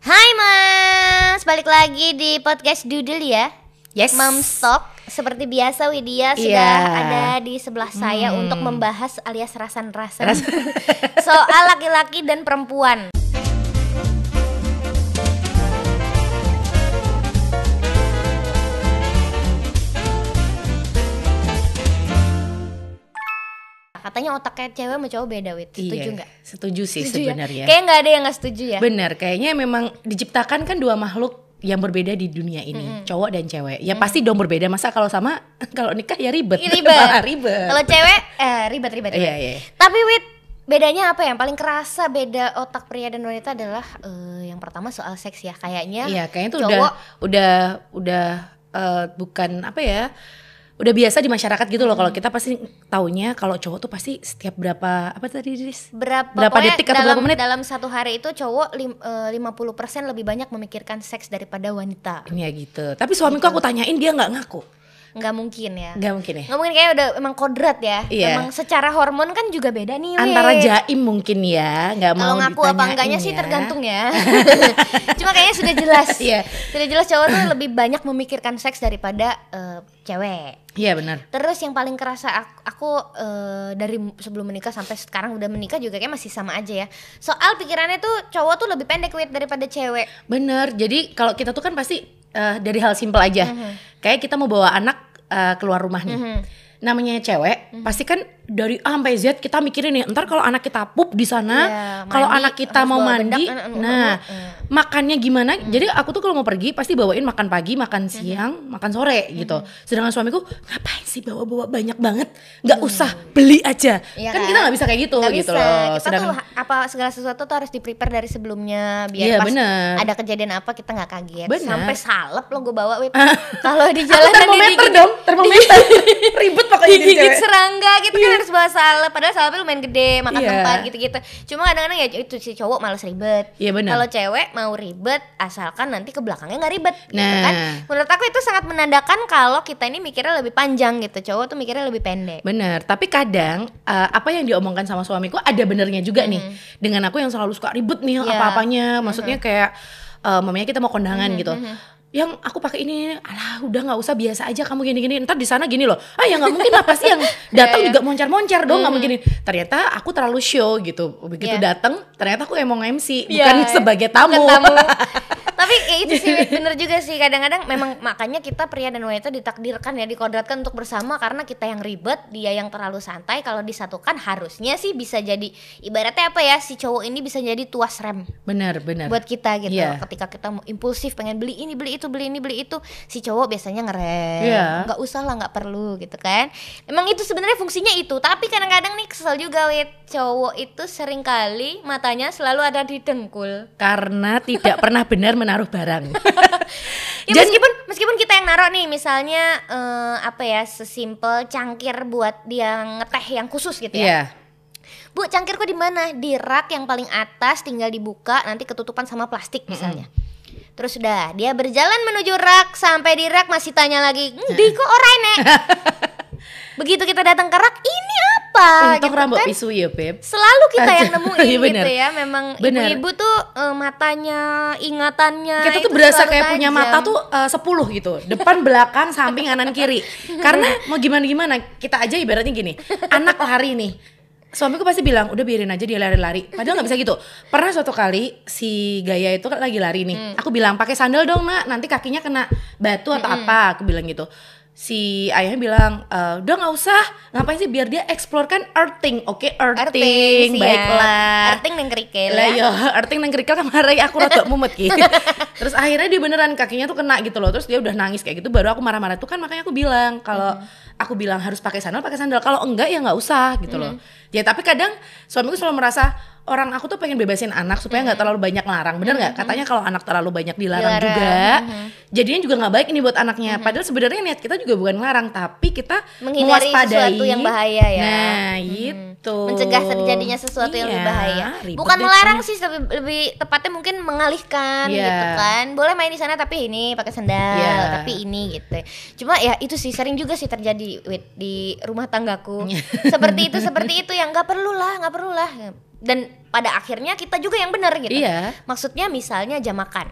Hai Mas, balik lagi di podcast Doodle ya. Yes. Mams Talk. Seperti biasa Widya sudah Iya. ada di sebelah saya Hmm. untuk membahas alias rasan-rasan soal laki-laki dan perempuan. Katanya otaknya cewek sama cowok beda, Wid. Setuju Iya, nggak? Setuju sih Setuju ya? sebenarnya. Kayak nggak ada yang nggak setuju ya. Bener, kayaknya memang diciptakan kan dua makhluk yang berbeda di dunia ini, cowok dan cewek. Ya pasti dong berbeda. Masa kalau sama, kalau nikah ya ribet. Ribet. Malah ribet. Kalau cewek eh ribet ribet. ribet. Iya, iya. Tapi Wit, bedanya apa yang paling kerasa beda otak pria dan wanita adalah eh, yang pertama soal seks ya kayaknya. Iya, kayaknya tuh cowok- udah udah udah eh, bukan apa ya? Udah biasa di masyarakat gitu loh. Kalau kita pasti taunya kalau cowok tuh pasti setiap berapa apa tadi Riz? berapa, Berapa detik atau dalam, berapa menit? dalam satu hari itu cowok lim, eh, 50% lebih banyak memikirkan seks daripada wanita. Ini ya gitu. Tapi suamiku aku tanyain dia nggak ngaku. Nggak mungkin ya. Nggak mungkin ya. Nggak mungkin kayak udah emang kodrat ya. Iya. Emang secara hormon kan juga beda nih. Wit. Antara jaim mungkin ya, nggak mau Kalau ngaku apa enggaknya sih ya. tergantung ya. Cuma kayaknya sudah jelas. Iya. Sudah jelas cowok tuh lebih banyak memikirkan seks daripada eh, cewek. Iya benar. Terus yang paling kerasa aku, aku eh, dari sebelum menikah sampai sekarang udah menikah juga kayak masih sama aja ya. Soal pikirannya tuh cowok tuh lebih pendek wit daripada cewek. Bener, jadi kalau kita tuh kan pasti eh, dari hal simpel aja. Mhm. Kayak kita mau bawa anak eh, keluar rumah nih. Namanya cewek, Mhm. pasti kan dari A sampai Z kita mikirin nih, ntar kalau anak kita pup di sana, Iya, kalau anak kita mau mandi, eh, nah eh. makannya gimana? Jadi aku tuh kalau mau pergi pasti bawain makan pagi, makan siang, makan sore gitu. Sedangkan suamiku ngapain sih bawa-bawa banyak banget? Nggak usah beli aja. Iya kan kan? kita nggak bisa kayak gitu Nggak gitu bisa. loh. Kita Sedangkan tuh apa segala sesuatu tuh harus di prepare dari sebelumnya biar Iya, pas bener. ada kejadian apa kita nggak kaget. Bener. Sampai salep lo gue bawa. Kalau di jalan termometer dong, termometer. Ribet pokoknya digigit cewek. serangga gitu kan harus bawa salep padahal salepnya lumayan gede makan Iya. tempat gitu-gitu cuma kadang-kadang ya itu si cowok males ribet Iya, benar. kalau cewek mau ribet asalkan nanti ke belakangnya nggak ribet gitu Nah. kan menurut aku itu sangat menandakan kalau kita ini mikirnya lebih panjang gitu cowok tuh mikirnya lebih pendek Bener, tapi kadang eh, apa yang diomongkan sama suamiku ada benernya juga nih. Dengan aku yang selalu suka ribet nih Iya. apa-apanya, maksudnya kayak eh, mamanya kita mau kondangan gitu. Yang aku pakai ini, alah udah nggak usah biasa aja kamu gini-gini. Ntar di sana gini loh. Ah ya nggak mungkin lah pasti yang datang Iya, iya. juga moncar-moncar dong nggak mungkin. Ternyata aku terlalu show gitu. Begitu Iya. datang, ternyata aku emang MC, Iya, bukan sebagai tamu. bukan tamu. tapi ya itu sih bener juga sih kadang-kadang memang makanya kita pria dan wanita ditakdirkan ya dikodratkan untuk bersama karena kita yang ribet dia yang terlalu santai kalau disatukan harusnya sih bisa jadi ibaratnya apa ya si cowok ini bisa jadi tuas rem Bener, bener. buat kita gitu Iya. ketika kita mau impulsif pengen beli ini beli itu beli ini beli itu si cowok biasanya ngerem Iya. nggak usah lah nggak perlu gitu kan emang itu sebenarnya fungsinya itu tapi kadang-kadang nih kesel juga wit cowok itu sering kali matanya selalu ada di dengkul Karena tidak pernah benar menaruh barang. ya Dan- meskipun meskipun kita yang naruh nih misalnya eh, apa ya sesimpel cangkir buat dia ngeteh yang khusus gitu ya Iya. Bu, cangkirku di mana? Di rak yang paling atas, tinggal dibuka, nanti ketutupan sama plastik misalnya. Terus udah, dia berjalan menuju rak, sampai di rak masih tanya lagi, "Di kok ora nek?" Begitu kita datang ke rak, ini apa? Untung Gitu rambut kan. pisu ya, Beb. Selalu kita yang nemuin bener. gitu ya. Memang ibu-ibu tuh eh, matanya, ingatannya kita tuh berasa kayak punya tajam. mata tuh eh, 10 gitu depan belakang samping kanan kiri karena mau gimana gimana kita aja ibaratnya gini anak lari nih suamiku pasti bilang udah biarin aja dia lari-lari. Padahal nggak bisa gitu. Pernah suatu kali si Gaya itu kan lagi lari nih. Hmm. aku bilang pakai sandal dong nak. Nanti kakinya kena batu atau apa. Aku bilang gitu. Si ayahnya bilang "Eh, udah nggak usah. Ngapain sih? Biar dia explore kan earthing oke? Earthing, Earthing, siap. baiklah. Earthing neng kerikil lah ya. yo, arting nang kerikil kemarin aku rada mumet gitu. Terus akhirnya dia beneran kakinya tuh kena gitu loh. Terus dia udah nangis kayak gitu baru aku marah-marah tuh kan. Makanya aku bilang kalau aku bilang harus pakai sandal pakai sandal. Kalau enggak ya nggak usah gitu loh. Ya tapi kadang suamiku selalu merasa orang aku tuh pengen bebasin anak supaya nggak terlalu banyak larang. Bener nggak? Katanya kalau anak terlalu banyak dilarang, Dilarang, juga, jadinya juga nggak baik ini buat anaknya. Padahal sebenarnya niat kita juga bukan ngelarang, tapi kita Menghindari mewaspadai. sesuatu yang bahaya ya. Nah, Mhm. gitu. mencegah terjadinya sesuatu yang lebih Iya, bahaya. Bukan melarang sih, lebih, lebih tepatnya mungkin mengalihkan Iya. gitu kan. Boleh main di sana tapi ini pakai sandal, Iya. tapi ini gitu. Cuma ya itu sih sering juga sih terjadi di rumah tanggaku. Iya. seperti itu, seperti itu yang nggak perlu lah, nggak perlu lah. Dan pada akhirnya kita juga yang benar gitu Iya. maksudnya misalnya jam makan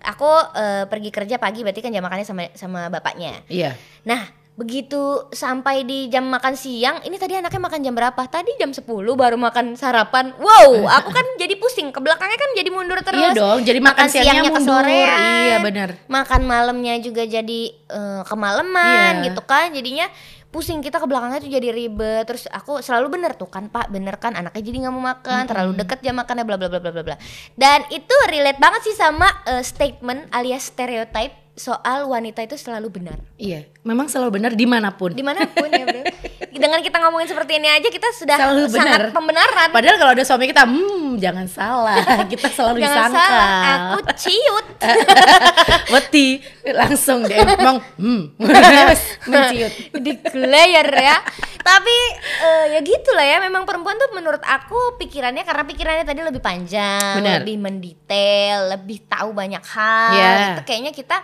aku eh, pergi kerja pagi berarti kan jam makannya sama sama bapaknya Iya. Nah, begitu sampai di jam makan siang, ini tadi anaknya makan jam berapa? Tadi jam 10 baru makan sarapan. Wow, aku kan jadi pusing. Ke belakangnya kan jadi mundur terus. Iya dong, jadi makan siangnya mundur. kesorean. Iya, benar. Makan malamnya juga jadi eh, kemalaman Iya. gitu kan. Jadinya pusing kita ke belakangnya tuh jadi ribet. Terus aku selalu bener tuh kan pak bener kan anaknya jadi nggak mau makan terlalu deket jam makannya bla bla bla bla bla bla. Dan itu relate banget sih sama eh, statement alias stereotype soal wanita itu selalu benar. Iya, memang selalu benar di mana pun. di mana pun ya bro dengan kita ngomongin seperti ini aja kita sudah Selalu sangat benar. pembenaran Padahal kalau ada suami kita, hmm, jangan salah, kita selalu jangan disangka. salah aku ciut Weti langsung deh ngomong, hmm, menciut. di layer ya tapi eh, ya gitulah ya memang perempuan tuh menurut aku pikirannya karena pikirannya tadi lebih panjang Benar. lebih mendetail lebih tahu banyak hal Ya. itu kayaknya kita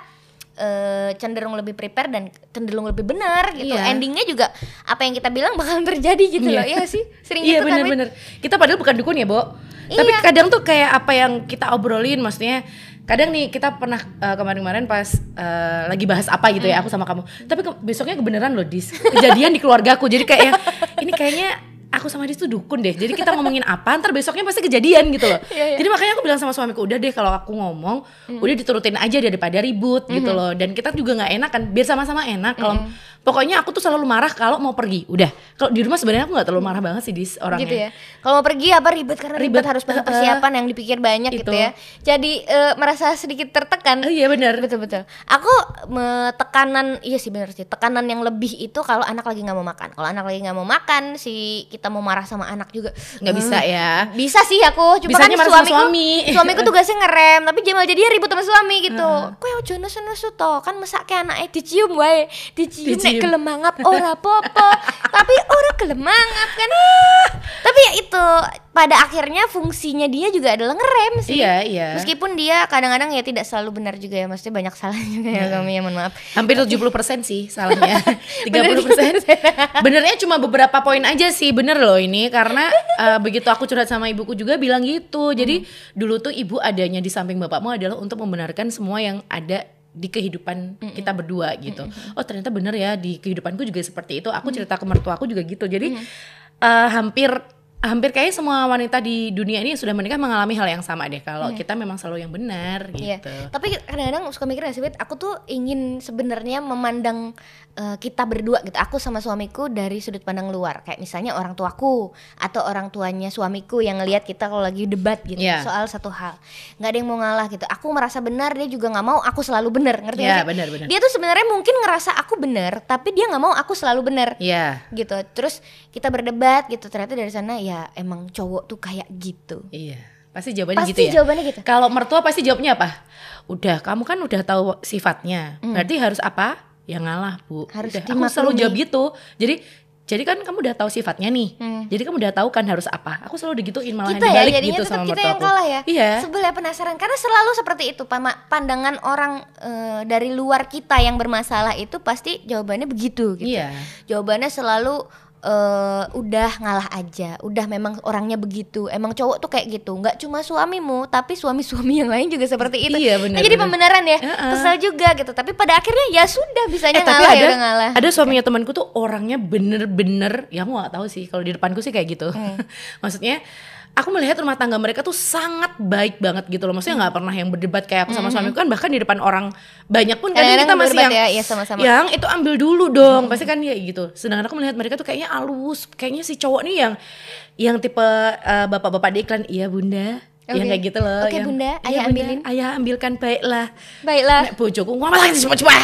eh, cenderung lebih prepare dan cenderung lebih benar gitu Iya. endingnya juga apa yang kita bilang bakalan terjadi gitu Iya. loh ya sih sering Iya gitu kan Win? bener-bener. Kita padahal bukan dukun ya, Bo. Tapi Iya. kadang tuh kayak apa yang kita obrolin, maksudnya kadang nih kita pernah eh, kemarin-kemarin pas eh, lagi bahas apa gitu Hmm. ya aku sama kamu. Tapi ke- besoknya kebenaran loh, Dis. Kejadian di keluargaku. Jadi kayak yang, ini kayaknya aku sama Dis tuh dukun deh. Jadi kita ngomongin apa, ntar besoknya pasti kejadian gitu loh. Iya, iya. Jadi makanya aku bilang sama suamiku, udah deh kalau aku ngomong, udah diturutin aja daripada ribut Hmm. gitu loh. Dan kita juga nggak enak kan, biar sama-sama enak. Kalau pokoknya aku tuh selalu marah kalau mau pergi. Udah. Kalau di rumah sebenarnya aku nggak terlalu marah banget sih dis orangnya. gitu ya. Kalau mau pergi apa ribet karena ribet, Ribet, harus banyak persiapan yang dipikir banyak gitu itu. ya. Jadi eh, merasa sedikit tertekan. Oh, iya benar. Betul betul. Aku me- tekanan iya sih benar sih. Tekanan yang lebih itu kalau anak lagi nggak mau makan. Kalau anak lagi nggak mau makan, si kita mau marah sama anak juga Nggak bisa ya. Bisa sih aku, cuma Bisanya kan suamiku, suami. suamiku tugasnya ngerem, tapi Jamal jadi ribut sama suami gitu. Kowe ojo nesu-nesu to, kan mesake anake dicium wae, dicium, nek Dicium. gelem mangap ora apa-apa. tapi ora gelem mangap kan. tapi ya itu pada akhirnya fungsinya dia juga adalah ngerem sih. Iya, iya. Meskipun dia kadang-kadang ya tidak selalu benar juga ya, maksudnya banyak salah juga ya kami ya mohon maaf. Hampir 70% sih salahnya. 30%. Benernya cuma beberapa poin aja sih. Bener loh ini karena eh, begitu aku curhat sama ibuku juga bilang gitu. Jadi dulu tuh ibu adanya di samping bapakmu adalah untuk membenarkan semua yang ada di kehidupan kita berdua gitu. Oh ternyata bener ya di kehidupanku juga seperti itu. Aku cerita ke mertuaku juga gitu. Jadi eh, hampir hampir kayaknya semua wanita di dunia ini yang sudah menikah mengalami hal yang sama deh. Kalau kita memang selalu yang benar Iya. gitu. Tapi kadang-kadang suka mikir gak sih, Wit, aku tuh ingin sebenarnya memandang eh, kita berdua gitu. Aku sama suamiku dari sudut pandang luar. Kayak misalnya orang tuaku atau orang tuanya suamiku yang ngelihat kita kalau lagi debat gitu Iya. soal satu hal. nggak ada yang mau ngalah gitu. Aku merasa benar, dia juga nggak mau aku selalu benar. Ngerti nggak sih? benar-benar. Dia tuh sebenarnya mungkin ngerasa aku benar, tapi dia nggak mau aku selalu benar Iya. gitu. Terus kita berdebat gitu. Ternyata dari sana ya emang cowok tuh kayak gitu. Iya, pasti jawabannya Pasti gitu ya. jawabannya gitu. Kalau mertua pasti jawabnya apa? Udah, kamu kan udah tahu sifatnya. Berarti harus apa? Ya ngalah, Bu. Hmm. Harus udah, aku selalu jawab gitu. Jadi jadi kan kamu udah tahu sifatnya nih. Hmm. Jadi kamu udah tahu kan harus apa. Aku selalu digituin malah kita ya dibalik jadinya gitu sama kita yang aku. kalah ya Iya. sebelah penasaran karena selalu seperti itu pandangan orang eh, dari luar kita yang bermasalah itu pasti jawabannya begitu gitu Iya. jawabannya selalu eh, udah ngalah aja. Udah memang orangnya begitu. Emang cowok tuh kayak gitu. Nggak cuma suamimu tapi suami-suami yang lain juga seperti itu. Iya, benar, Nah, jadi benar. pembenaran ya Heeh. kesel juga gitu. Tapi pada akhirnya ya sudah bisanya Eh, tapi ngalah ada ya udah ngalah. ada suaminya temanku tuh orangnya bener-bener ya aku gak tahu sih kalau di depanku sih kayak gitu. Hmm. maksudnya aku melihat rumah tangga mereka tuh sangat baik banget gitu loh maksudnya Hmm. nggak pernah yang berdebat kayak aku sama suamiku kan bahkan di depan orang banyak pun kadang Kadang-kadang kita masih yang ya, iya, sama-sama. Hmm. yang itu ambil dulu dong pasti kan ya gitu sedangkan aku melihat mereka tuh kayaknya alus kayaknya si cowok nih yang yang tipe eh, bapak-bapak di iklan iya bunda yang Oke. kayak gitu loh Oke, yang, Bunda, "Iya, ayah ambilin." ayah ambilkan baiklah baiklah Nek bojoku ngomong lagi coba-coba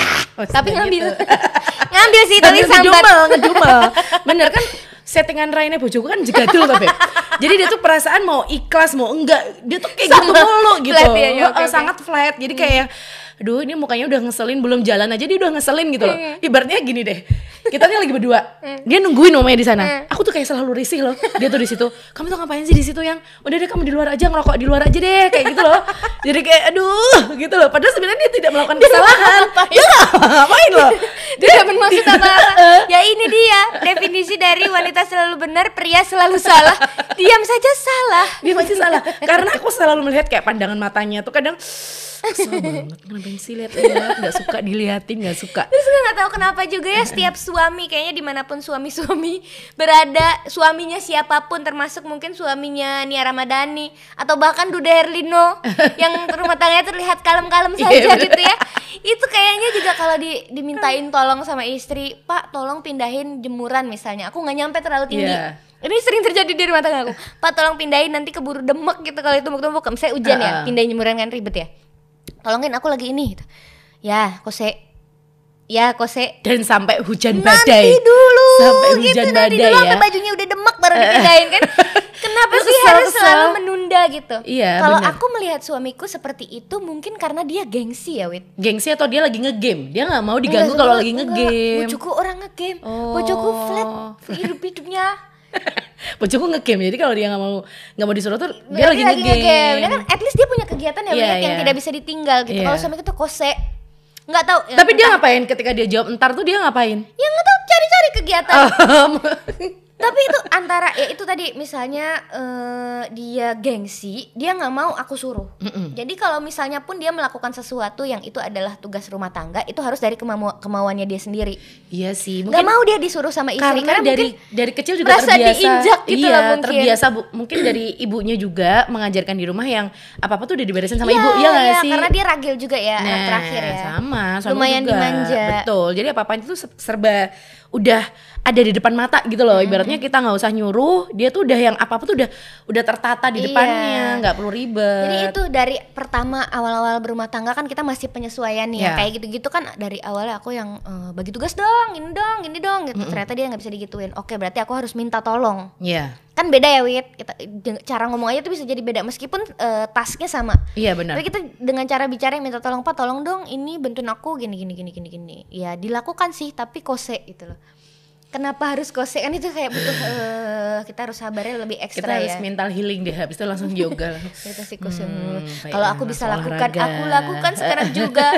tapi ngambil gitu. ngambil sih tapi sambat ngedumel, ngedumel. Bener kan settingan Raine bojoku kan jegadul tapi. Jadi dia tuh perasaan mau ikhlas mau enggak, dia tuh kayak gitu Sama. mulu gitu. Flat ya, ya, oke. sangat flat. Jadi kayak yang aduh ini mukanya udah ngeselin belum jalan aja dia udah ngeselin gitu loh. Iya. Ibaratnya gini deh. Kita nih lagi berdua. Dia nungguin nomornya di sana. Hmm. Aku tuh kayak selalu risih loh. Dia tuh di situ. Kamu tuh ngapain sih di situ yang udah deh kamu di luar aja ngerokok di luar aja deh kayak gitu loh. Jadi kayak aduh gitu loh. Padahal sebenarnya dia tidak melakukan kesalahan. Dia nggak ngapain loh. Tidak bermaksud apa-apa. ya ini dia definisi dari wanita selalu benar, pria selalu salah. Diam saja salah. dia masih salah karena aku selalu melihat kayak pandangan matanya tuh kadang kesel banget. Kenapa sih lihat lihat nggak suka diliatin nggak suka. Terus nggak tahu kenapa juga ya setiap suami kayaknya di mana pun suami-suami berada suaminya siapa pun termasuk mungkin suaminya Nia Ramadhani atau bahkan Duda Herlino yang rumah tangganya terlihat kalem-kalem Iya, saja bener. gitu ya. Itu kayaknya juga kalau di, dimintain tolong sama istri Pak tolong pindahin jemuran misalnya. Aku nggak nyampe terlalu tinggi. Iya. ini sering terjadi di rumah tangga aku. Pak tolong pindahin nanti keburu demek gitu kalau itu tumpuk-tumpuk misalnya hujan ya Heeh. pindahin jemuran kan ribet ya tolongin aku lagi ini gitu. ya kose. Ya kose. Dan sampai hujan nanti badai. dulu. Sampai gitu, hujan nanti badai dulu. ya. Sampai bajunya udah demek baru dipindahin kan kenapa sih kesel, harus kesel. selalu menunda gitu? Iya, kalau aku melihat suamiku seperti itu mungkin karena dia gengsi ya wit. Gengsi atau dia lagi ngegame? Dia nggak mau diganggu kalau lagi ngegame. Bojoku orang ngegame. Oh. bojoku flat hidup hidupnya Bojoku ngegame jadi kalau dia nggak mau nggak mau disuruh tuh dia Dia lagi ngegame. Dia kan at least dia punya kegiatan ya Iya, Wit, yang iya. tidak bisa ditinggal gitu. Iya. kalau suamiku tuh kose. Nggak tahu. Ya, tapi dia ngapain ketika dia jawab entar tuh dia ngapain? Ya nggak tahu. Cari-cari kegiatan. Oh. tapi itu antara ya itu tadi misalnya eh, dia gengsi dia nggak mau aku suruh Mm-mm. jadi kalau misalnya pun dia melakukan sesuatu yang itu adalah tugas rumah tangga itu harus dari kemau- kemauannya dia sendiri iya sih nggak mau dia disuruh sama istri karena, karena, dari mungkin dari kecil juga merasa terbiasa diinjak gitu iya loh mungkin. terbiasa bu, mungkin dari ibunya juga mengajarkan di rumah yang apa apa tuh udah diberesin sama Iya, ibu ya nggak iya, sih karena dia ragil juga ya Nah, terakhir ya sama Lumayan juga. dimanja. betul jadi apa apa itu se- serba udah ada di depan mata gitu loh ibaratnya kita nggak usah nyuruh dia tuh udah yang apa apa tuh udah udah tertata di Iya. depannya nggak perlu ribet Jadi itu dari pertama awal-awal berumah tangga kan kita masih penyesuaian nih ya. Ya. Kayak gitu-gitu kan dari awalnya aku yang eh, bagi tugas dong, ini dong, ini dong gitu. Ternyata dia nggak bisa digituin. Oke, berarti aku harus minta tolong. Iya Kan beda ya, Wit. Kita cara ngomong aja tuh bisa jadi beda meskipun eh, tasknya sama. iya benar Tapi kita dengan cara bicara yang minta tolong, "Pak, tolong dong ini bantuin aku gini gini gini gini gini." Ya, dilakukan sih, tapi kose gitu loh. Kenapa harus kose? Kan itu kayak butuh eh, kita harus sabarnya lebih kita ekstra harus ya. mental healing deh habis itu langsung yoga Kita sih kose Hmm, Kalau aku bisa lakukan, olahraga. aku lakukan sekarang juga.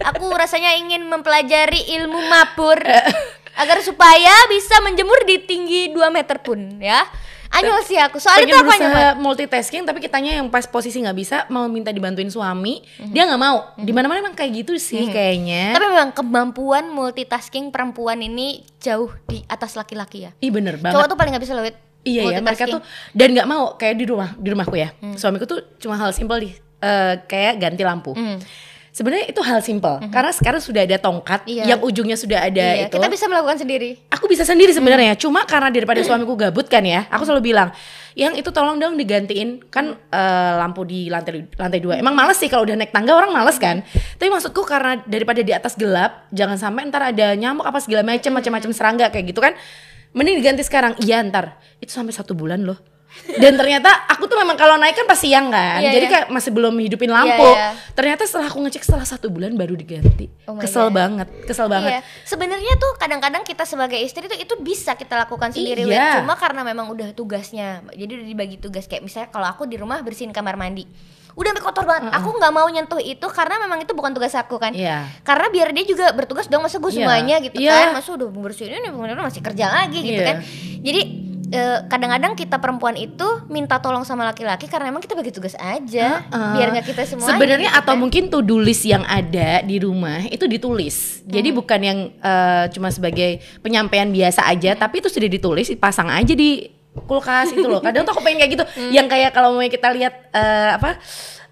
aku rasanya ingin mempelajari ilmu mapur agar supaya bisa menjemur di tinggi 2 meter pun ya. Anyol sih aku. Soal itu pengen apa berusaha multitasking tapi kitanya yang pas posisi nggak bisa mau minta dibantuin suami dia nggak mau di mana mana emang kayak gitu sih kayaknya Tapi memang kemampuan multitasking perempuan ini jauh di atas laki-laki ya. ih bener banget Cowok tuh paling nggak bisa loh. Iya ya, mereka tuh dan nggak mau kayak di rumah di rumahku ya. Hmm. Suamiku tuh cuma hal simpel di eh, kayak ganti lampu. Hmm. Sebenarnya itu hal simpel karena sekarang sudah ada tongkat Iya. yang ujungnya sudah ada Iya, itu. kita bisa melakukan sendiri. Aku bisa sendiri sebenarnya, cuma karena daripada suamiku gabut kan ya, aku selalu bilang, yang itu tolong dong digantiin kan eh, lampu di lantai lantai dua. Emang males sih kalau udah naik tangga orang males kan. Tapi maksudku karena daripada di atas gelap, jangan sampai ntar ada nyamuk apa segala macam macam-macam serangga kayak gitu kan. Mending diganti sekarang. Iya ntar itu sampai satu bulan loh. Dan ternyata aku tuh memang kalau naik kan pas siang kan, Iya, jadi iya. kayak masih belum hidupin lampu. iya. Ternyata setelah aku ngecek setelah satu bulan baru diganti. Oh kesel God. banget, kesel banget. Iya, sebenarnya tuh kadang-kadang kita sebagai istri tuh itu bisa kita lakukan sendiri. Iya. cuma karena memang udah tugasnya. Jadi udah dibagi tugas kayak misalnya kalau aku di rumah bersihin kamar mandi, udah sampai kotor banget. Aku nggak mau nyentuh itu karena memang itu bukan tugas aku kan. Iya. Karena biar dia juga bertugas dong masa gue Iya. semuanya gitu Iya. kan. Masa udah bersihin ini bener masih kerja lagi gitu Iya. kan. Jadi kadang-kadang kita perempuan itu minta tolong sama laki-laki karena emang kita bagi tugas aja Heeh. biar nggak kita semua Sebenarnya atau mungkin to-do list yang ada di rumah itu ditulis. Jadi Hmm. bukan yang eh, cuma sebagai penyampaian biasa aja, tapi itu sudah ditulis, dipasang aja di kulkas itu loh. Kadang tuh aku pengen kayak gitu, Hmm. yang kayak kalau mau kita lihat eh, apa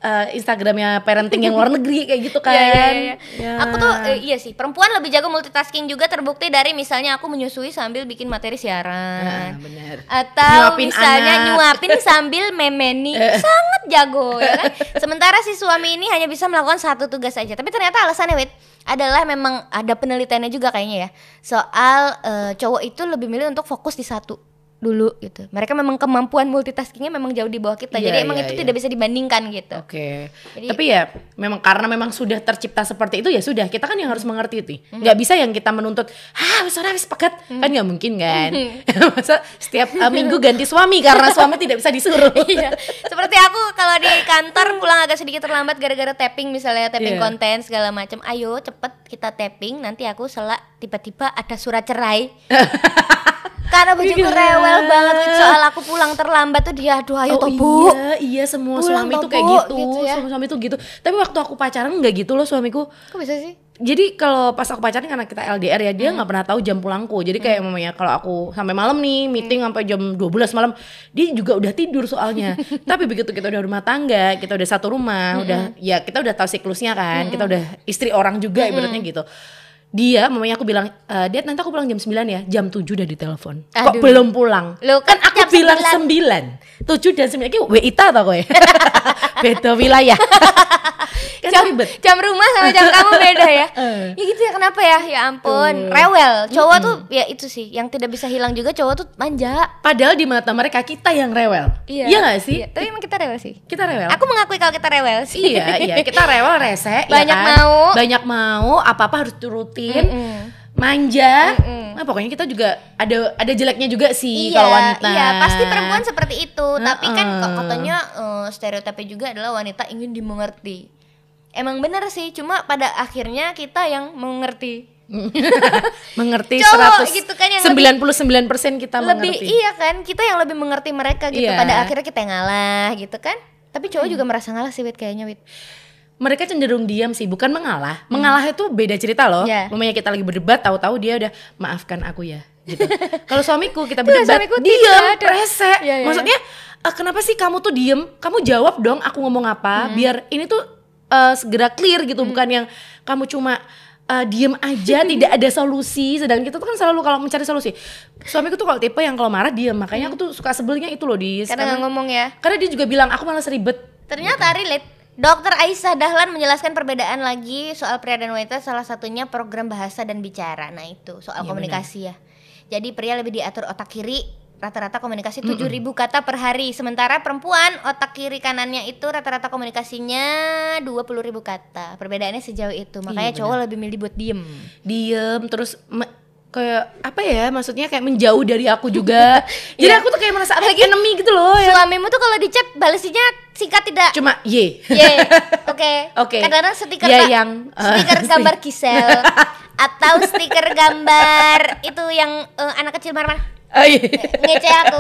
eh, Instagramnya parenting yang luar negeri kayak gitu kan. Iya, iya, iya. Ya. Aku tuh eh, iya sih, perempuan lebih jago multitasking juga terbukti dari misalnya aku menyusui sambil bikin materi siaran. bener. Atau Nyuapin misalnya anak. nyuapin sambil memeni. Sangat jago ya kan. Sementara si suami ini hanya bisa melakukan satu tugas saja. Tapi ternyata alasannya Wit adalah memang ada penelitiannya juga kayaknya ya. Soal eh, cowok itu lebih milih untuk fokus di satu. Dulu gitu. Mereka memang kemampuan multitaskingnya memang jauh di bawah kita. Iya, Jadi emang iya, itu iya. tidak bisa dibandingkan gitu. Oke. Jadi- Tapi ya memang karena memang sudah tercipta seperti itu ya sudah kita kan yang harus mengerti itu. Mhm. Nggak bisa yang kita menuntut, "Ah, wis ora wis pegat." Kan nggak mungkin kan. Mhm. Masa setiap uh, minggu ganti suami karena suami tidak bisa disuruh. Iya. Seperti aku kalau di kantor pulang agak sedikit terlambat gara-gara tapping misalnya tapping Iya. konten segala macam. Ayo cepet kita tapping nanti aku selak tiba-tiba ada surat cerai. Karena Iya. rewel banget soal aku pulang terlambat tuh dia aduh ayo oh toh bu. iya, iya semua Pulang suami toh, tuh kayak gitu. gitu ya. Suami-suami tuh gitu. Tapi waktu aku pacaran nggak gitu loh suamiku. Kok bisa sih? Jadi kalau pas aku pacaran karena kita LDR ya Hmm. dia nggak pernah tahu jam pulangku. Jadi kayak mamanya kalau aku sampai malam nih meeting Hmm. sampai jam 12 malam, dia juga udah tidur soalnya. Tapi begitu kita udah rumah tangga, kita udah satu rumah, Hmm. udah ya kita udah tahu siklusnya kan. Kita udah istri orang juga ibaratnya gitu. Dia mamanya aku bilang, e, Dad nanti aku pulang jam 9 ya. Jam 7 udah ditelepon. Kok belum pulang? Loh, kan kan aku jam bilang 9. 9. 7 dan 9 Iki WITA tau kowe. Beda wilayah. kan jam, ribet. jam rumah sama jam kamu beda ya. Ya gitu ya kenapa ya? Ya ampun, rewel. Cowok tuh ya itu sih yang tidak bisa hilang juga cowok tuh manja. Padahal di mata mereka kita yang rewel. Iya gak sih? Iya, tapi emang kita rewel sih. Kita rewel. Aku mengakui kalau kita rewel sih. iya, iya, kita rewel rese, ya Banyak kan? mau. Banyak mau, apa-apa harus turutin. Mm-mm. Manja. Mm-mm. Nah, pokoknya kita juga ada ada jeleknya juga sih Iya, kalau wanita. iya pasti perempuan seperti itu. Tapi kan Heeh. kok katanya eh, stereotipnya juga adalah wanita ingin dimengerti. Emang bener sih, cuma pada akhirnya kita yang mengerti. mengerti Cowok 100 gitu kan yang 99% kita lebih mengerti. iya kan, kita yang lebih mengerti mereka gitu. Iya. Pada akhirnya kita yang ngalah gitu kan. Tapi cowok juga merasa ngalah sih Wit kayaknya Wit. Mereka cenderung diam sih, bukan mengalah. Mengalah itu beda cerita loh. Hmm. Iya. Mamanya kita lagi berdebat, tahu-tahu dia udah maafkan aku ya. Gitu. Kalau suamiku kita Tuh, berdebat, suamiku diam, rese. Iya, iya, Maksudnya eh, kenapa sih kamu tuh diem? Kamu jawab dong aku ngomong Hmm. apa, biar ini tuh eh, segera clear gitu, bukan yang kamu cuma eh, diem aja tidak ada solusi. Sedangkan kita tuh kan selalu kalau mencari solusi. Suamiku tuh kalau tipe yang kalau marah diem, makanya aku tuh suka sebelnya itu loh di Karena nggak ngomong ya. karena dia juga bilang aku malas ribet. Ternyata relate. Dokter Aisyah Dahlan menjelaskan perbedaan lagi soal pria dan wanita salah satunya program bahasa dan bicara. Nah, itu soal Iya, komunikasi ya. Jadi pria lebih diatur otak kiri rata-rata komunikasi 7000 kata per hari. Sementara perempuan otak kiri kanannya itu rata-rata komunikasinya 20.000 kata. Perbedaannya sejauh itu. Makanya Iya, cowok lebih milih buat diem. Diem terus kayak apa ya maksudnya kayak menjauh dari aku juga. Jadi Iya. aku tuh kayak merasa lagi enemy gitu loh ya. suamimu tuh kalau di chat balesinya singkat tidak? Cuma ye. Ye, oke. Oke. Kadang-kadang stiker Ya, ka- yang, uh, stiker gambar kisel atau stiker gambar itu yang eh, anak kecil marah-marah oh, iya. ngece aku.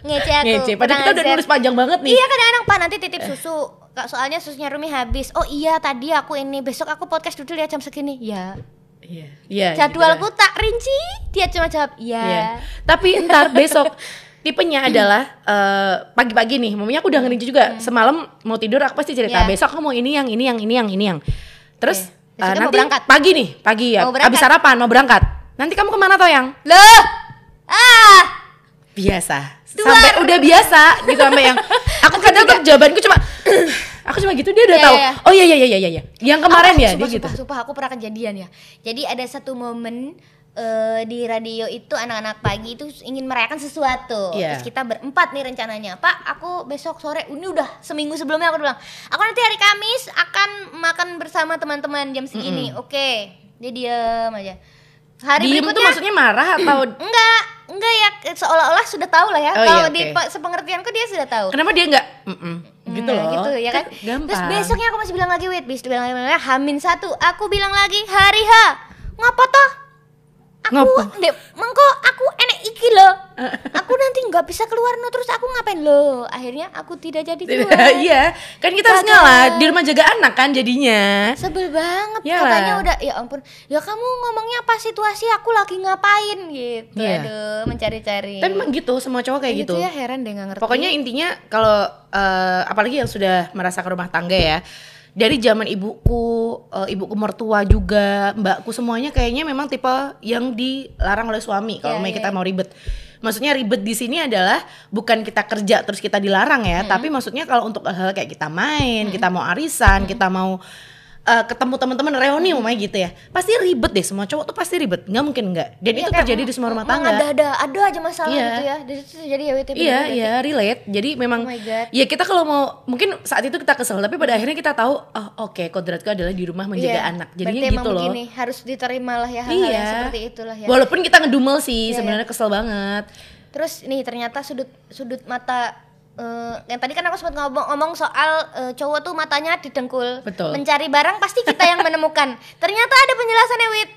Ngece aku. ngece padahal kita udah nulis panjang banget nih Iya kadang-kadang Pak nanti titip susu. Kak, Soalnya susunya Rumi habis. Oh iya tadi aku ini besok aku podcast dulu ya jam segini. Ya. iya iya Jadwalku tak rinci. Dia cuma jawab Iya. ya. tapi ntar besok tipenya adalah eh, pagi-pagi nih mamanya aku udah ngerinci juga semalam mau tidur aku pasti cerita Iya. besok aku mau ini yang ini yang ini yang ini yang terus Oke. Besoknya eh, mau nanti berangkat. pagi nih pagi ya habis sarapan mau berangkat nanti kamu ke mana toh yang Loh. Ah. biasa Duar. sampai udah biasa gitu sampai yang aku kadang tuh jawabanku cuma aku cuma gitu dia udah Iya, tahu iya. oh iya iya iya iya iya yang kemarin Aku- ya sumpah, dia gitu sumpah, sumpah, aku pernah kejadian ya. Jadi ada satu momen eh, di radio itu anak-anak pagi itu ingin merayakan sesuatu. Iya. Terus kita berempat nih rencananya. Pak, aku besok sore ini udah seminggu sebelumnya aku bilang, aku nanti hari Kamis akan makan bersama teman-teman jam segini. Oke. Dia diam aja. Hari diem berikutnya maksudnya marah atau enggak, enggak ya seolah-olah sudah tahu lah ya. Oh, Kalau iya, di oke. pe- sepengertianku dia sudah tahu. kenapa dia nggak Mm-mm, gitu Nah, loh gitu ya kan. gampang Terus besoknya aku masih bilang lagi wait, bis bilang lagi Hamin satu. Aku bilang lagi hari H. Ngapa toh? Aku Ngapa? dek, mengko aku enek iki loh. aku nanti nggak bisa keluar no terus aku ngapain lo? Akhirnya aku tidak jadi keluar. iya kan kita harus ngalah di rumah jaga anak kan jadinya Sebel banget Iyalah. katanya udah ya ampun ya kamu ngomongnya apa situasi aku lagi ngapain gitu Iya. aduh mencari-cari tapi emang gitu semua cowok kayak gitu, ya heran deh nggak ngerti Pokoknya intinya kalau eh, apalagi yang sudah merasa ke rumah tangga ya. Dari zaman ibuku, eh, ibuku mertua juga, mbakku semuanya kayaknya memang tipe yang dilarang oleh suami kalau Iya, mau iya, kita mau ribet. Maksudnya ribet di sini adalah bukan kita kerja terus kita dilarang ya, tapi maksudnya kalau untuk hal-hal kayak kita main, kita mau arisan, kita mau eh, ketemu teman-teman reuni umumnya gitu ya pasti ribet deh semua cowok tuh pasti ribet nggak mungkin nggak dan Iya, itu terjadi di semua rumah tangga ada ada ada aja masalah Iya. gitu ya dari situ jadi ya WTP Iya, iya, relate. Jadi memang Oh my God. ya kita kalau mau mungkin saat itu kita kesel, tapi pada akhirnya kita tahu oh oke kodratku adalah di rumah menjaga anak. Jadinya Berarti gitu loh. begini, harus diterima lah ya hal-hal Iya. yang seperti itulah ya. Walaupun kita ngedumel sih, Iya, sebenarnya kesel banget. Terus nih ternyata sudut sudut mata eh, yang tadi kan aku sempat ngomong, ngomong soal eh, cowok tuh matanya didengkul. Betul. Mencari barang pasti kita yang menemukan. Ternyata ada penjelasannya Wit.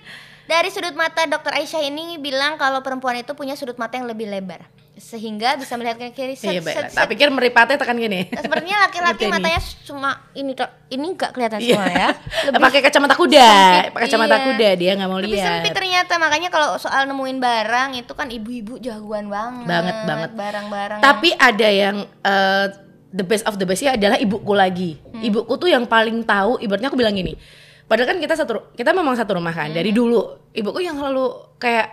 Dari sudut mata Dokter Aisyah ini bilang kalau perempuan itu punya sudut mata yang lebih lebar sehingga bisa melihat ke kiri. set, Iya, set, set. Tak pikir meripatnya tekan gini. Nah, Sepertinya laki-laki matanya cuma ini ini enggak kelihatan Iya. semua ya. Pakai kacamata kuda, pakai kacamata iya. kuda dia nggak mau lebih sempit lihat. ternyata makanya kalau soal nemuin barang itu kan ibu-ibu jagoan banget. Banget, banget. Barang-barang. Tapi ada yang eh, the best of the bestnya adalah ibuku lagi. Hmm. Ibuku tuh yang paling tahu. Ibaratnya aku bilang gini. Padahal kan kita satu, kita memang satu rumah kan Hmm. dari dulu. Ibuku yang selalu kayak,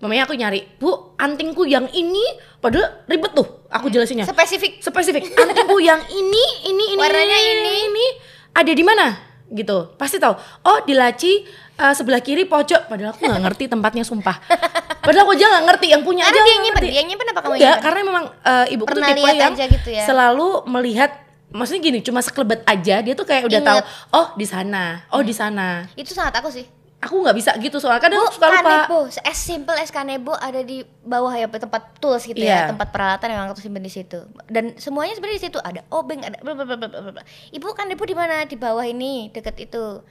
mamanya aku nyari, bu antingku yang ini, padahal ribet tuh. Aku jelasinnya. spesifik Spesifik. Antingku yang ini, ini, ini, Warnanya ini. ini ada di mana? Gitu. Pasti tahu. Oh di laci eh, sebelah kiri pojok. Padahal aku nggak ngerti tempatnya sumpah. Padahal aku aja nggak ngerti. Yang punya Karena aja dia nyimpen, dia nyimpen apa kamu Enggak, karena memang eh, ibuku tuh tipe yang gitu ya? selalu melihat maksudnya gini, cuma sekelebet aja dia tuh kayak udah Ingat. tahu, oh di sana, oh di sana. Itu sangat aku sih. Aku nggak bisa gitu soalnya kadang Bu, suka lupa. kanebo, as simple as kanebo ada di bawah ya tempat tools gitu Iya. ya, tempat peralatan yang aku simpen di situ. Dan semuanya sebenarnya di situ ada obeng, ada bla bla. Ibu kanebo di mana? Di bawah ini, deket itu.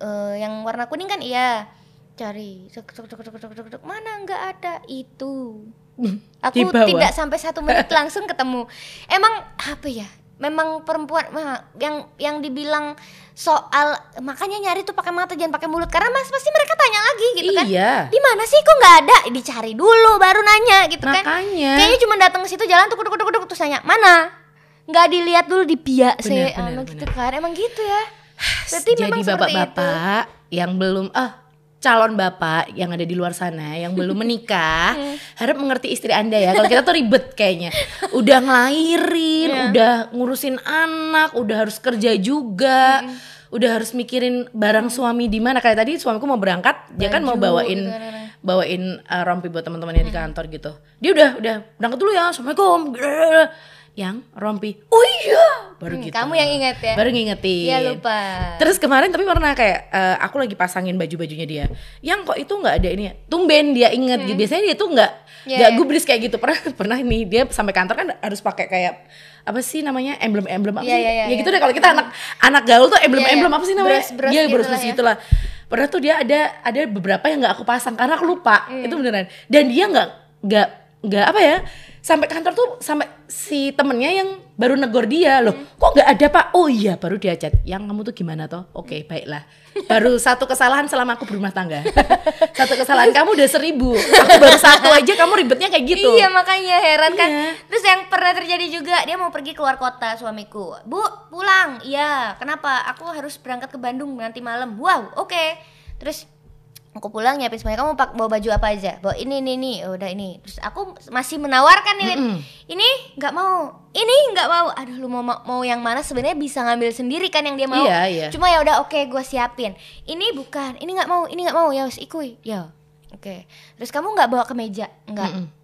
Eh, yang warna kuning kan iya. Cari, cek cek cek cek cek cek, cek. mana nggak ada itu. Aku tidak sampai satu menit langsung ketemu. Emang apa ya? Memang perempuan mah, yang yang dibilang soal makanya nyari tuh pakai mata jangan pakai mulut karena mas pasti mereka tanya lagi gitu kan. Iya. Di mana sih kok nggak ada? Dicari dulu baru nanya gitu kan. Makanya. Kayaknya cuma datang ke situ jalan tuh kuduk kuduk kuduk terus nanya mana? Nggak dilihat dulu di Bener, sih, Anu gitu kan. Emang gitu ya. Berarti Jadi bapak-bapak yang belum ah calon bapak yang ada di luar sana yang belum menikah Hmm. harap mengerti istri anda ya. Kalau kita tuh ribet kayaknya. Udah ngelahirin Iya. udah ngurusin anak udah harus kerja juga Hmm. udah harus mikirin barang suami di mana. Kayak tadi suamiku mau berangkat dia kan mau Baju, bawain gitu bawain uh, rompi buat teman-temannya di kantor gitu. Dia udah udah berangkat dulu ya. Assalamualaikum yang rompi oh iya baru Hmm, gitu kamu yang ingat ya? baru ngingetin Iya lupa. Terus kemarin tapi pernah kayak eh, aku lagi pasangin baju-bajunya dia. Yang kok itu nggak ada ini. ya? Tumben dia inget gitu. Biasanya dia tuh nggak Iya, nggak iya. gubris kayak gitu. Pernah pernah nih dia sampai kantor kan harus pakai kayak apa sih namanya emblem-emblem apa Iya, sih? iya, iya, ya gitu iya. deh kalau kita anak anak gaul tuh emblem-emblem iya. apa sih namanya? Bros-bros Iya, gitu bros-bros lah ya. gitulah. Pernah tuh dia ada ada beberapa yang nggak aku pasang karena aku lupa. Hmm. Itu beneran. Dan dia nggak nggak nggak apa ya? Sampai kantor tuh sampai si temennya yang baru negor dia loh. Hmm. Kok nggak ada pak? Oh iya baru dia chat. Yang kamu tuh gimana toh? Oke baiklah. Baru satu kesalahan selama aku berumah tangga. satu kesalahan kamu udah seribu. Aku baru satu aja kamu ribetnya kayak gitu. Iya makanya heran kan. Iya. Terus yang pernah terjadi juga dia mau pergi keluar kota suamiku. Bu pulang. Iya. Kenapa? Aku harus berangkat ke Bandung nanti malam. Wow. Oke. Terus aku pulang nyiapin semuanya. Kamu pak bawa baju apa aja? Bawa ini ini ini. Oh, udah ini. Terus aku masih menawarkan nih. Win. Mm-mm. Ini nggak mau. Ini nggak mau. Aduh lu mau mau yang mana? Sebenarnya bisa ngambil sendiri kan yang dia mau. Iya, iya. Cuma ya udah oke gue siapin. Ini bukan. Ini nggak mau. Ini nggak mau. Ya wes ikui. Ya. Oke. Terus kamu nggak bawa ke meja? Nggak. Mm-mm.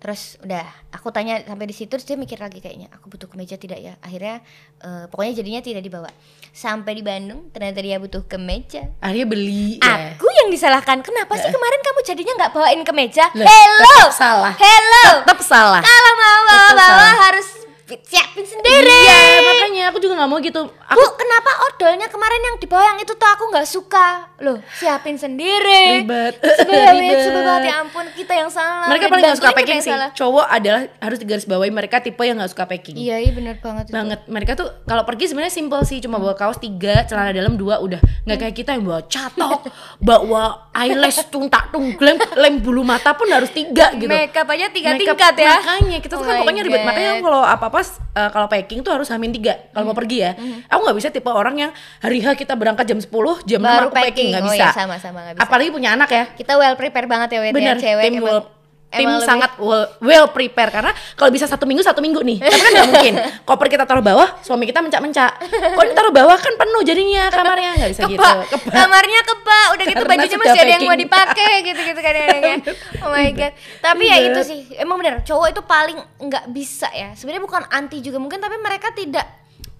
Terus udah, aku tanya sampai di situ terus dia mikir lagi kayaknya, aku butuh kemeja tidak ya? Akhirnya eh, pokoknya jadinya tidak dibawa. Sampai di Bandung ternyata dia butuh kemeja. Akhirnya beli ya. Aku yang disalahkan. Kenapa sih kemarin kamu jadinya nggak bawain kemeja? Loh, Hello. tetap salah. Hello. Tetap salah. Kalau mau bawa-bawa salah. harus siapin sendiri. Iya makanya aku juga nggak mau gitu. Aku Bu, kenapa odolnya kemarin yang dibawa yang itu tuh aku nggak suka? Loh, siapin sendiri. Ribet. Ribet. sebel banget ya ampun, kita yang salah. mereka paling nggak suka packing sih. salah. Cowok adalah harus digarisbawahi mereka tipe yang nggak suka packing. Iya, iya bener banget itu. banget mereka tuh kalau pergi sebenarnya simple sih cuma bawa kaos tiga celana dalam dua udah nggak kayak kita yang bawa catok bawa eyelash tungtak tungglem lem bulu mata pun harus tiga gitu Makeup aja tiga Makeup- tingkat ya. makanya kita tuh Oh kan pokoknya ribet God. makanya kalau apa apa kalau packing tuh harus hamin tiga kalau mau pergi ya. Aku nggak bisa tipe orang yang hari H kita berangkat jam 10 jam 6 Baru aku packing nggak Oh bisa. iya, sama-sama nggak bisa. apalagi punya anak ya. Kita well prepare banget ya, bener ya, cewek tim emang. well tim Emang lebih- sangat well, well prepare karena kalau bisa satu minggu satu minggu nih. Tapi kan nggak mungkin. Koper kita taruh bawah suami kita mencak mencak kalau ditaruh bawah kan penuh jadinya kamarnya. Nggak bisa gitu. Kepak. Kepak. kamarnya kepak. Udah gitu Karena bajunya masih ada yang mau packing. dipakai gitu gitu kadang-kadang ya. Oh my god. Tapi ya itu sih. Emang bener cowok itu paling nggak bisa ya. Sebenarnya bukan anti juga mungkin tapi mereka tidak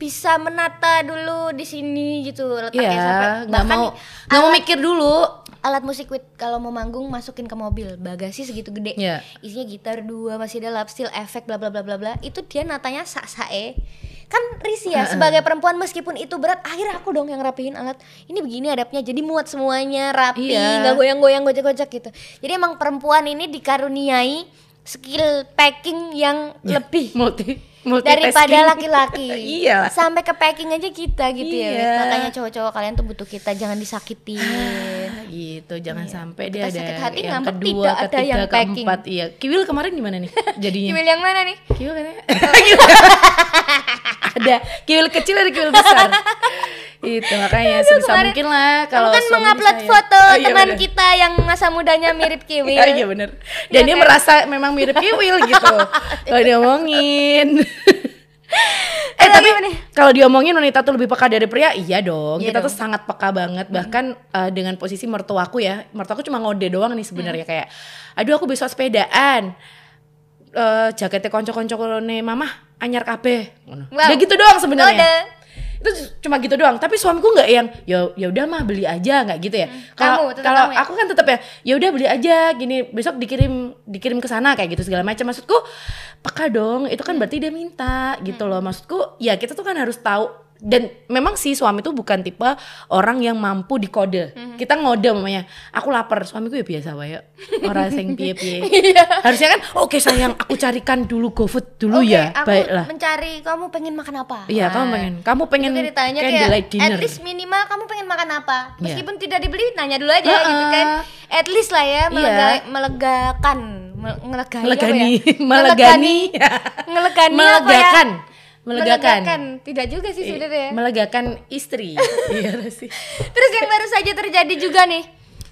bisa menata dulu di sini gitu letaknya sampai Iya, nggak mau nggak mau mikir dulu. alat musik with kalau mau manggung masukin ke mobil bagasi segitu gede Iya. isinya gitar dua masih ada lap steel efek bla bla bla bla bla itu dia natanya sak sae kan risih ya sebagai perempuan meskipun itu berat akhirnya aku dong yang rapihin alat ini begini adabnya jadi muat semuanya rapi Iya. nggak goyang-goyang gojek-gojek gitu jadi emang perempuan ini dikaruniai skill packing yang lebih multi. Daripada laki-laki. iya Sampai ke packing aja kita gitu ya. Iya. Wit. Makanya cowok-cowok kalian tuh butuh kita, jangan disakitin. Gitu. Jangan sampai dia Kita ada sakit hati yang ngambek, kedua tidak ada ketiga yang packing. keempat. Iya. Kiwil kemarin gimana nih jadinya? Kiwil yang mana nih? kiwil katanya. Ada. Kiwil kecil ada kiwil besar. Itu makanya sebisa kemarin- mungkin lah kalau kan mengupload saya- foto Oh, iya teman bener. kita yang masa mudanya mirip Kiwil. Iya iya bener Dan Iya dia kan? merasa memang mirip Kiwil gitu. Kalau diomongin Eh tapi kalau diomongin wanita tuh lebih peka dari pria Iya dong Iya Kita dong. tuh sangat peka banget Bahkan eh, dengan posisi mertuaku ya Mertuaku cuma ngode doang nih sebenarnya Hmm. Kayak Aduh aku besok sepedaan eh jaketnya konco-konco nih mama anyar kabeh. Wow. Dia gitu doang sebenarnya. Itu cuma gitu doang. Tapi suamiku nggak yang ya ya udah mah beli aja nggak gitu ya. Kalau tetap kalau kamu ya? aku kan tetap ya ya udah beli aja gini besok dikirim dikirim ke sana kayak gitu segala macam. Maksudku peka dong itu kan berarti dia minta gitu loh. Maksudku ya kita tuh kan harus tahu dan memang sih suami tuh bukan tipe orang yang mampu dikode kita ngode mamanya aku lapar suamiku ya biasa wae orang sing piye piye harusnya kan oke sayang aku carikan dulu GoFood dulu Oke, ya aku baiklah mencari kamu pengen makan apa? Iya, kamu pengen, kamu pengen Itu ditanya kayak dinner. at least minimal kamu pengen makan apa Iya. meskipun tidak dibeli nanya dulu aja Heeh. gitu kan at least lah ya melega, Iya. melegakan Mel- melegani apa melegani, ya? melegani, melegani apa ya? Melegakan, melegakan, tidak juga sih sebenarnya. ya. melegakan istri. Iya sih. terus yang baru saja terjadi juga nih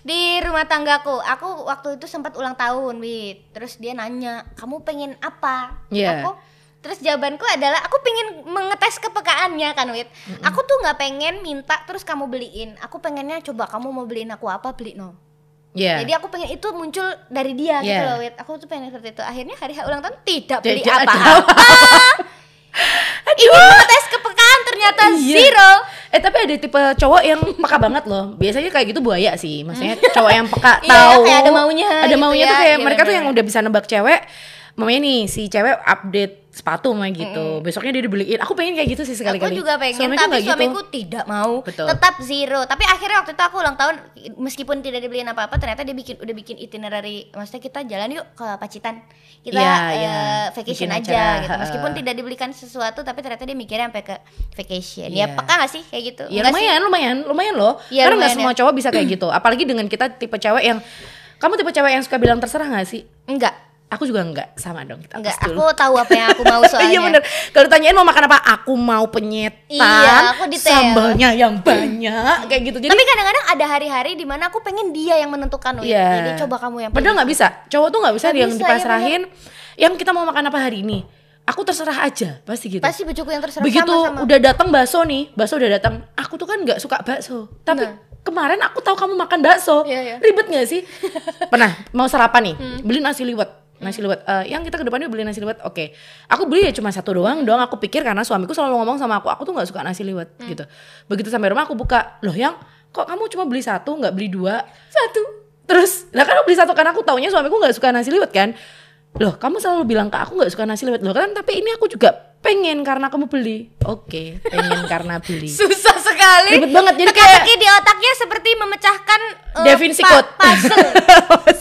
di rumah tanggaku. Aku waktu itu sempat ulang tahun wit. Terus dia nanya kamu pengen apa? Iya. aku terus jawabanku adalah aku pengen mengetes kepekaannya kan wit. Aku tuh nggak pengen minta terus kamu beliin. Aku pengennya coba kamu mau beliin aku apa beli no. Iya. jadi aku pengen itu muncul dari dia gitu Iya. loh wit. Aku tuh pengen seperti itu. Akhirnya hari ulang tahun tidak beli Tidak apa-apa ini mengetes kepekaan ternyata Iya. zero Eh tapi ada tipe cowok yang peka banget loh. Biasanya kayak gitu buaya sih. Maksudnya cowok yang peka Iya, tahu. kayak ada maunya Ada gitu maunya ya. tuh kayak Iya, mereka tuh bener. yang udah bisa nebak cewek. Mamanya nih si cewek update sepatu mah gitu. Besoknya dia dibeliin. Aku pengen kayak gitu sih sekali-kali. Aku juga pengen, Suamiku tapi gitu. suamiku tidak mau. Betul. Tetap zero. Tapi akhirnya waktu itu aku ulang tahun, meskipun tidak dibeliin apa-apa, ternyata dia bikin udah bikin itinerary. Maksudnya kita jalan yuk ke Pacitan. Kita Iya, eh, iya. vacation Bikin aja acara, gitu. Meskipun tidak dibelikan sesuatu, tapi ternyata dia mikirnya sampai ke vacation. Iya. Ya peka gak sih kayak gitu? Ya Enggak sih? lumayan, lumayan, lumayan loh. Iya, Karena nggak lumayan semua cowok bisa kayak gitu. Apalagi dengan kita tipe cewek yang kamu tipe cewek yang suka bilang terserah gak sih? Enggak. Aku juga enggak sama dong kita dulu. aku tahu apa yang aku mau soalnya. iya bener. Kalau ditanyain mau makan apa, aku mau penyetan, Iya, aku detail. sambalnya yang banyak, kayak gitu. Jadi Tapi kadang-kadang ada hari-hari di mana aku pengen dia yang menentukan. Wit. Iya. Jadi coba kamu yang Padahal nggak bisa. Cowok tuh nggak bisa Nggak yang bisa, iya dipasrahin. yang kita mau makan apa hari ini? Aku terserah aja, pasti gitu. Pasti bujuku yang terserah Begitu sama-sama. udah datang bakso nih, bakso udah datang. Aku tuh kan nggak suka bakso. Tapi Nah. kemarin aku tahu kamu makan bakso. Iya, iya. Ribet nggak sih? Pernah mau sarapan nih, Hmm. beli nasi liwet. Nasi liwet. Eh, yang kita ke depannya beli nasi liwet. Oke. Aku beli ya cuma satu doang, doang aku pikir karena suamiku selalu ngomong sama aku, aku tuh nggak suka nasi liwet Hmm. gitu. Begitu sampai rumah aku buka, loh yang kok kamu cuma beli satu nggak beli dua? Satu. Terus, lah kan aku beli satu karena aku taunya suamiku nggak suka nasi liwet kan. Loh, kamu selalu bilang ke aku nggak suka nasi liwet. Loh kan, tapi ini aku juga pengen karena kamu beli. Oke, pengen karena beli. Susah sekali. Ribet banget, jadi kayak- Teka-teki di otaknya seperti memecahkan Da Vinci pa- puzzle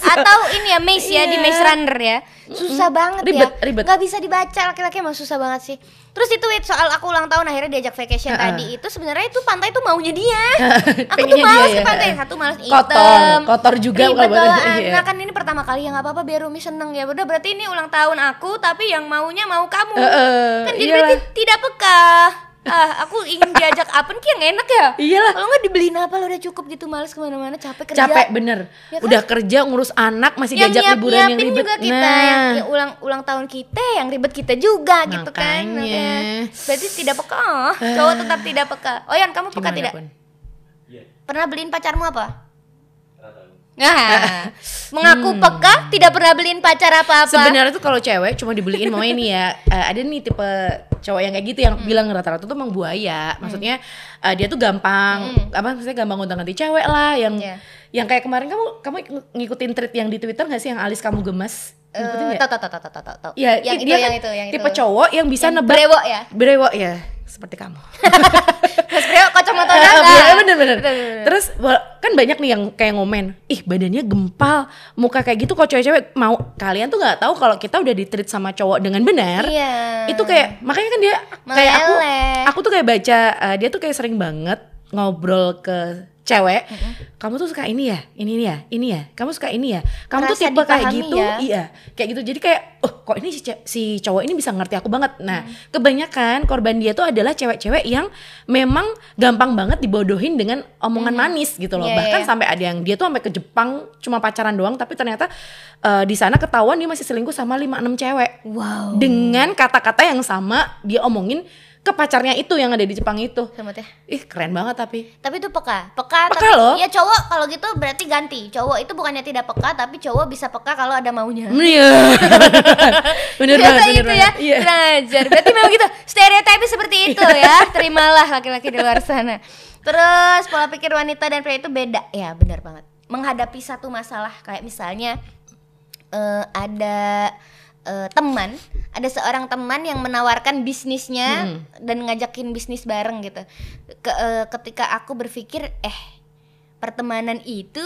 atau ini ya maze ya di maze runner ya. Susah banget Ribet, ya. ribet. Gak bisa dibaca laki-laki emang susah banget sih. Terus itu Wit, soal aku ulang tahun akhirnya diajak vacation Heeh. tadi itu sebenarnya itu pantai itu maunya dia. aku tuh males dia ke ya. pantai satu males. Kotor, kotor juga Ribet iya. Nah kan ini pertama kali ya nggak apa-apa biar Rumi seneng ya. Udah berarti ini ulang tahun aku tapi yang maunya mau kamu. Heeh, kan jadi berarti tidak peka. Ah aku ingin diajak apa nih yang enak ya Iyalah. kalau nggak dibeliin apa lo udah cukup gitu males ke mana-mana capek kerja Capek bener. Ya kan? Udah kerja ngurus anak masih yang diajak nyiap liburan yang ribet. juga kita nah, yang, yang ulang ulang tahun kita yang ribet kita juga gitu kan Makanya. Makanya, berarti tidak peka cowok tetap tidak peka oh Yan kamu peka gimana tidak pun. pernah beliin pacarmu apa Nah, mengaku peka tidak pernah beliin pacar apa-apa. Sebenarnya tuh kalau cewek cuma dibeliin mau ini ya. eh, ada nih tipe cowok yang kayak gitu yang bilang rata-rata tuh emang buaya. Maksudnya eh, dia tuh gampang apa maksudnya gampang gonta-ganti cewek lah yang Iya. yang kayak kemarin kamu kamu ngikutin tweet yang di Twitter gak sih yang alis kamu gemas? Ngikutin nggak? Tahu tahu tahu tahu tahu tahu, tahu. Ya, yang itu dia yang kan itu yang tipe itu. cowok yang bisa Yang nebak brewok ya? Brewok ya, seperti kamu. Mas Brio kacamata naga. bener, bener, bener. Terus kan banyak nih yang kayak ngomen, ih badannya gempal, muka kayak gitu kok cewek-cewek mau kalian tuh nggak tahu kalau kita udah di treat sama cowok dengan benar. Iya. Itu kayak makanya kan dia kayak aku aku tuh kayak baca eh, dia tuh kayak sering banget ngobrol ke cewek, kamu tuh suka ini ya, ini ya, ini ya, kamu suka ini ya, kamu tuh Merasa tipe kayak gitu, ya. iya, kayak gitu. Jadi kayak, oh kok ini si, si cowok ini bisa ngerti aku banget. Nah, Hmm. kebanyakan korban dia tuh adalah cewek-cewek yang memang gampang banget dibodohin dengan omongan manis gitu loh. Iya, Bahkan iya. sampai ada yang dia tuh sampai ke Jepang cuma pacaran doang, tapi ternyata eh, di sana ketahuan dia masih selingkuh sama 5-6 cewek Wow. dengan kata-kata yang sama dia omongin ke pacarnya itu yang ada di Jepang itu. Semut ya. Ih keren banget tapi. Tapi itu peka, peka, Peka tapi loh. ya cowok kalau gitu berarti ganti. Cowok itu bukannya tidak peka, tapi cowok bisa peka kalau ada maunya. Iya. bener Biasa banget, bener itu ya, banget. Iya. kurang ajar. Berarti memang gitu, stereotipnya seperti itu ya. Terimalah laki-laki di luar sana. Terus pola pikir wanita dan pria itu beda, ya benar banget. Menghadapi satu masalah kayak misalnya eh, ada eh, teman, ada seorang teman yang menawarkan bisnisnya Hmm. dan ngajakin bisnis bareng gitu. Ke, eh, ketika aku berpikir, eh pertemanan itu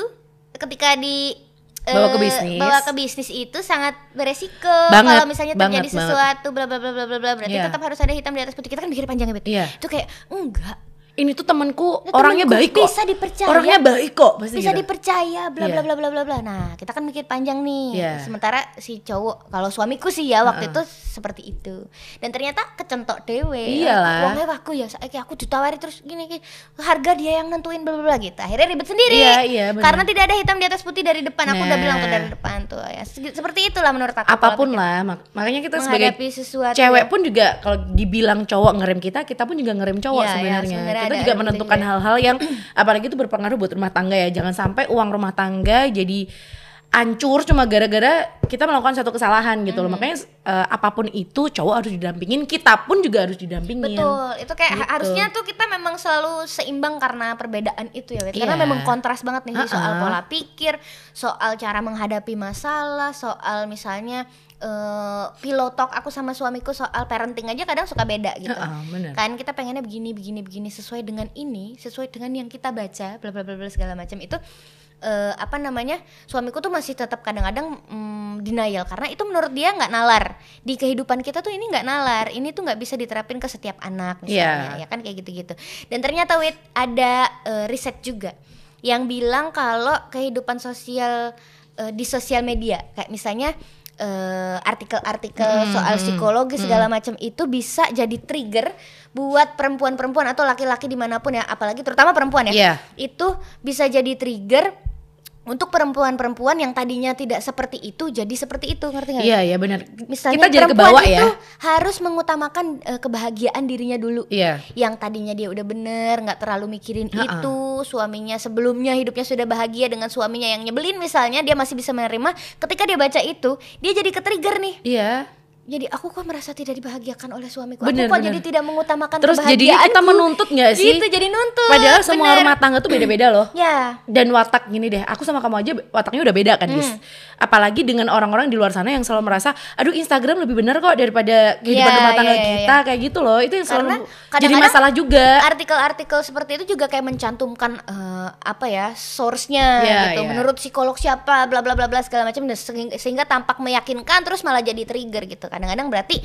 ketika di Bawa ke eh, bisnis. bawa ke bisnis itu sangat beresiko kalau misalnya terjadi banget, sesuatu bla bla bla bla bla bla berarti Iya. tetap harus ada hitam di atas putih kita kan mikir panjang ya Bet Iya. itu kayak enggak Ini tuh temanku Nah, orangnya temenku baik kok. bisa dipercaya. Orangnya baik kok pasti bisa gitu. dipercaya bla Iya. bla bla bla bla bla nah kita kan mikir panjang nih Iya. sementara si cowok kalau suamiku sih ya waktu Heeh. itu seperti itu dan ternyata kecentok dewe Iyalah. uangnya aku ya saiki aku ditawari terus gini, gini harga dia yang nentuin bla bla bla gitu akhirnya ribet sendiri Iya, iya, benar. karena tidak ada hitam di atas putih dari depan aku udah Nah. bilang tuh dari depan tuh ya Se- seperti itulah menurut aku Apa pun lah, mak- makanya kita sebagai sesuatu cewek pun juga kalau dibilang cowok ngerem kita, kita pun juga ngerem cowok Iya, iya, sebenarnya. sebenarnya kita ada juga menentukan hal-hal yang apalagi itu berpengaruh buat rumah tangga ya. Jangan sampai uang rumah tangga jadi ancur cuma gara-gara kita melakukan satu kesalahan gitu loh. Makanya eh, apa pun itu cowok harus didampingin, kita pun juga harus didampingin. Betul, itu kayak Gitu. harusnya tuh kita memang selalu seimbang karena perbedaan itu ya. Karena Iya. memang kontras banget nih soal Uh-uh. pola pikir, soal cara menghadapi masalah, soal misalnya eh pillow talk aku sama suamiku soal parenting aja kadang suka beda gitu. Heeh, bener. Kan kita pengennya begini begini begini sesuai dengan ini, sesuai dengan yang kita baca, bla bla bla bla segala macam itu eh, apa namanya suamiku tuh masih tetap kadang-kadang mm, denial. Karena itu menurut dia nggak nalar. Di kehidupan kita tuh ini nggak nalar. Ini tuh nggak bisa diterapin ke setiap anak misalnya. Iya. ya kan kayak gitu-gitu. Dan ternyata wait ada eh, riset juga yang bilang kalau kehidupan sosial eh, di sosial media kayak misalnya eh, artikel-artikel Hmm, soal hmm, psikologi segala macam itu bisa jadi trigger buat perempuan-perempuan atau laki-laki di mana pun ya apalagi terutama perempuan ya. Iya. itu bisa jadi trigger untuk perempuan-perempuan yang tadinya tidak seperti itu jadi seperti itu ngerti nggak? Iya, iya benar. Misalnya Kita jadi perempuan kebawa itu ya. harus mengutamakan eh, kebahagiaan dirinya dulu. Iya. Yang tadinya dia udah bener, nggak terlalu mikirin Ha-ha. itu, suaminya sebelumnya hidupnya sudah bahagia dengan suaminya yang nyebelin misalnya, dia masih bisa menerima. Ketika dia baca itu, dia jadi ke-trigger nih. Iya. Jadi aku kok merasa tidak dibahagiakan oleh suamiku. Bener, aku kok bener. jadi tidak mengutamakan Terus jadinya kita menuntut nggak sih? Gitu jadi nuntut. Padahal semua bener. rumah tangga tuh beda-beda loh. Ya. dan watak gini deh aku sama kamu aja wataknya udah beda kan Hmm. Gis apalagi dengan orang-orang di luar sana yang selalu merasa aduh Instagram lebih benar kok daripada kehidupan Ya, rumah tangga ya, ya, kita kayak gitu loh itu yang Karena selalu jadi masalah juga artikel-artikel seperti itu juga kayak mencantumkan eh, apa ya source-nya Ya, gitu ya. menurut psikolog siapa bla bla bla bla segala macam sehingga, tampak meyakinkan terus malah jadi trigger gitu kadang-kadang berarti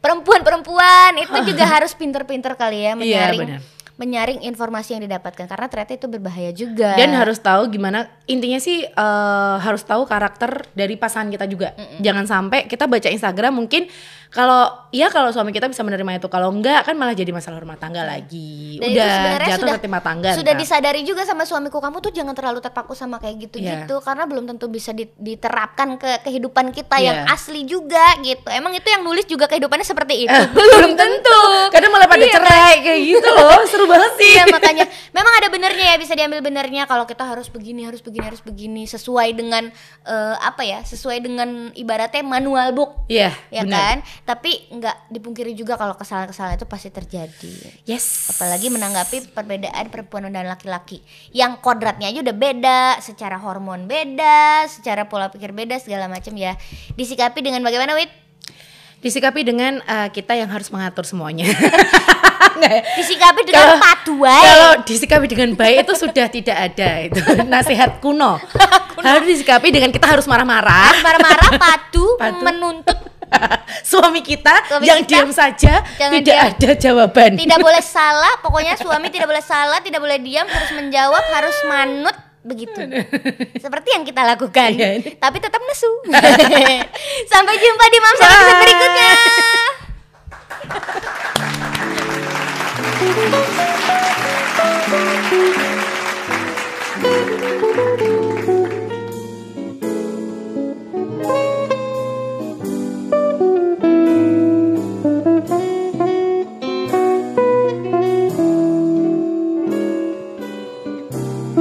perempuan-perempuan itu juga harus pinter-pinter kali ya Iya, menyaring benar. menyaring informasi yang didapatkan karena ternyata itu berbahaya juga. dan harus tahu gimana intinya sih eh, harus tahu karakter dari pasangan kita juga jangan sampai kita baca Instagram mungkin kalau ya kalau suami kita bisa menerima itu kalau enggak kan malah jadi masalah rumah tangga lagi Dan udah jatuh sudah ke timah tangga sudah ntar. disadari juga sama suamiku kamu tuh jangan terlalu terpaku sama kayak gitu-gitu karena belum tentu bisa di- diterapkan ke kehidupan kita yang Iya. asli juga gitu. Emang itu yang nulis juga kehidupannya seperti itu. belum tentu. kadang malah pada Iya, cerai kayak gitu loh seru banget sih Iya makanya memang ada benernya ya bisa diambil benernya kalau kita harus begini harus begini harus begini sesuai dengan eh, apa ya sesuai dengan ibaratnya manual book Iya, ya benar. kan tapi nggak dipungkiri juga kalau kesalahan-kesalahan itu pasti terjadi. Yes. Apalagi menanggapi perbedaan perempuan dan laki-laki. Yang kodratnya aja udah beda secara hormon beda secara pola pikir beda segala macam ya. Disikapi dengan bagaimana wit? Disikapi dengan eh, kita yang harus mengatur semuanya. Ya? disikapi dengan Kalau- paduai. Kalau disikapi dengan baik itu sudah tidak ada itu. Nasihat kuno. Harus disikapi dengan kita harus marah-marah. marah-marah padu, Padu. menuntut suami kita suami yang kita, diam saja tidak diam. ada jawaban. Tidak boleh salah pokoknya suami tidak boleh salah tidak boleh diam harus menjawab harus manut begitu. Seperti yang kita lakukan. Iya, tapi tetap nesu. Sampai jumpa di Mamsa berikutnya